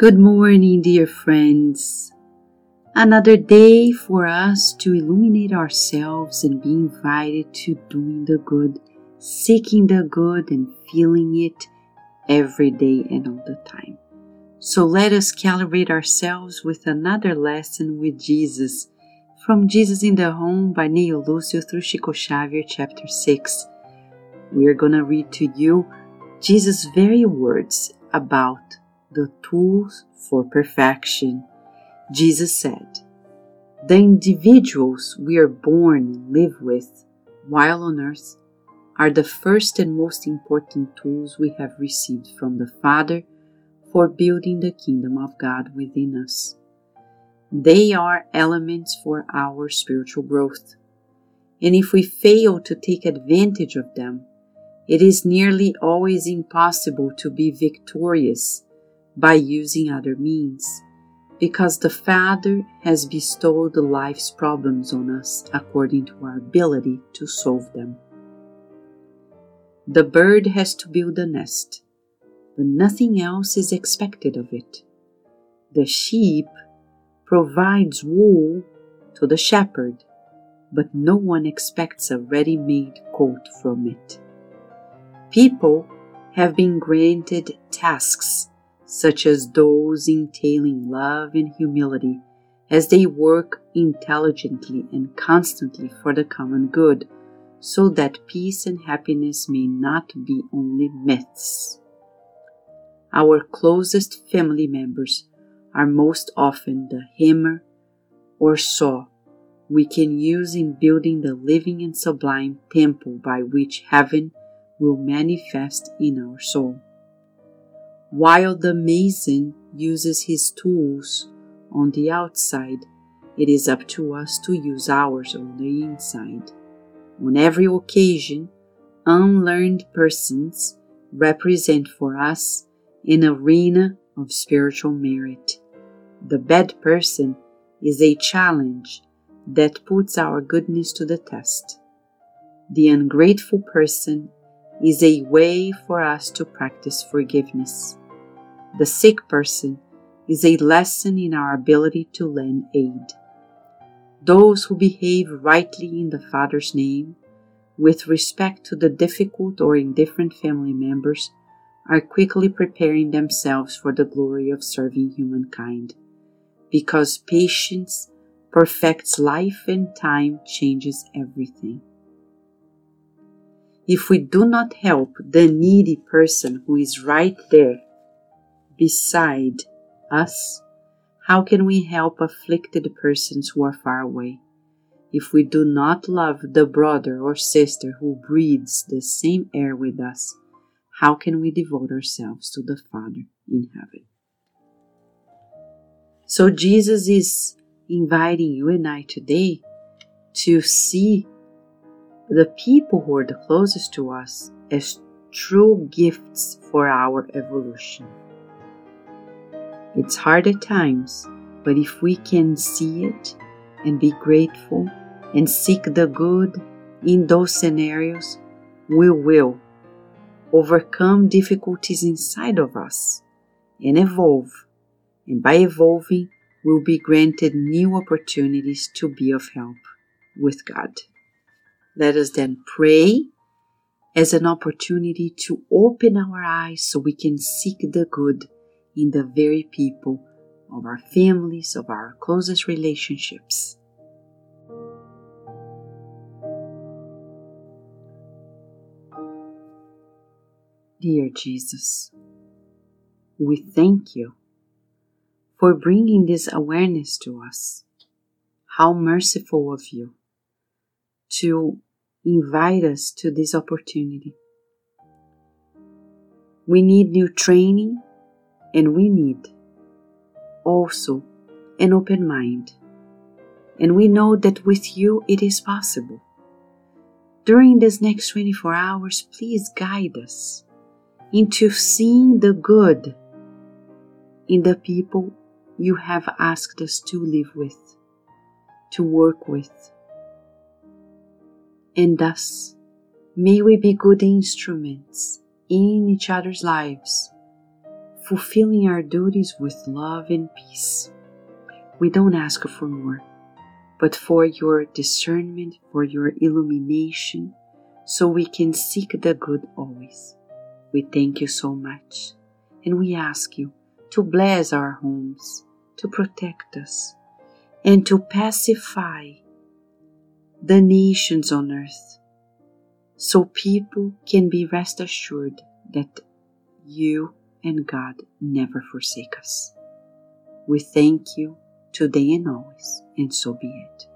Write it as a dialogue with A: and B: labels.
A: Good morning, dear friends. Another day for us to illuminate ourselves and be invited to doing the good, seeking the good, and feeling it every day and all the time. So let us calibrate ourselves with another lesson with Jesus from Jesus in the Home by Neio Lucio through Chico Xavier, chapter 6. We are going to read to you Jesus' very words about the tools for perfection. Jesus said, The individuals we are born and live with while on earth are the first and most important tools we have received from the Father for building the kingdom of God within us. They are elements for our spiritual growth. And if we fail to take advantage of them, it is nearly always impossible to be victorious by using other means, because the Father has bestowed life's problems on us according to our ability to solve them. The bird has to build a nest, but nothing else is expected of it. The sheep provides wool to the shepherd, but no one expects a ready made coat from it. People have been granted tasks such as those entailing love and humility, as they work intelligently and constantly for the common good, so that peace and happiness may not be only myths. Our closest family members are most often the hammer or saw we can use in building the living and sublime temple by which heaven will manifest in our soul while the mason uses his tools on the outside, it is up to us to use ours on the inside. On every occasion, unlearned persons represent for us an arena of spiritual merit. The bad person is a challenge that puts our goodness to the test. The ungrateful person is a way for us to practice forgiveness. The sick person is a lesson in our ability to lend aid. Those who behave rightly in the Father's name, with respect to the difficult or indifferent family members, are quickly preparing themselves for the glory of serving humankind. Because patience perfects life and time changes everything. If we do not help the needy person who is right there beside us, how can we help afflicted persons who are far away? If we do not love the brother or sister who breathes the same air with us, how can we devote ourselves to the Father in heaven? So, Jesus is inviting you and I today to see the people who are the closest to us as true gifts for our evolution. It's hard at times, but if we can see it and be grateful and seek the good in those scenarios, we will overcome difficulties inside of us and evolve. And by evolving, we'll be granted new opportunities to be of help with God. Let us then pray as an opportunity to open our eyes so we can seek the good in the very people of our families, of our closest relationships. Dear Jesus, we thank you for bringing this awareness to us. How merciful of you to invite us to this opportunity. We need new training and we need also an open mind. And we know that with you it is possible. During this next 24 hours, please guide us into seeing the good in the people you have asked us to live with, to work with. And thus, may we be good instruments in each other's lives fulfilling our duties with love and peace. We don't ask for more, but for your discernment, for your illumination, so we can seek the good always. We thank you so much, and we ask you to bless our homes, to protect us, and to pacify the nations on earth, so people can be rest assured that you and God never forsake us. We thank you today and always, and so be it.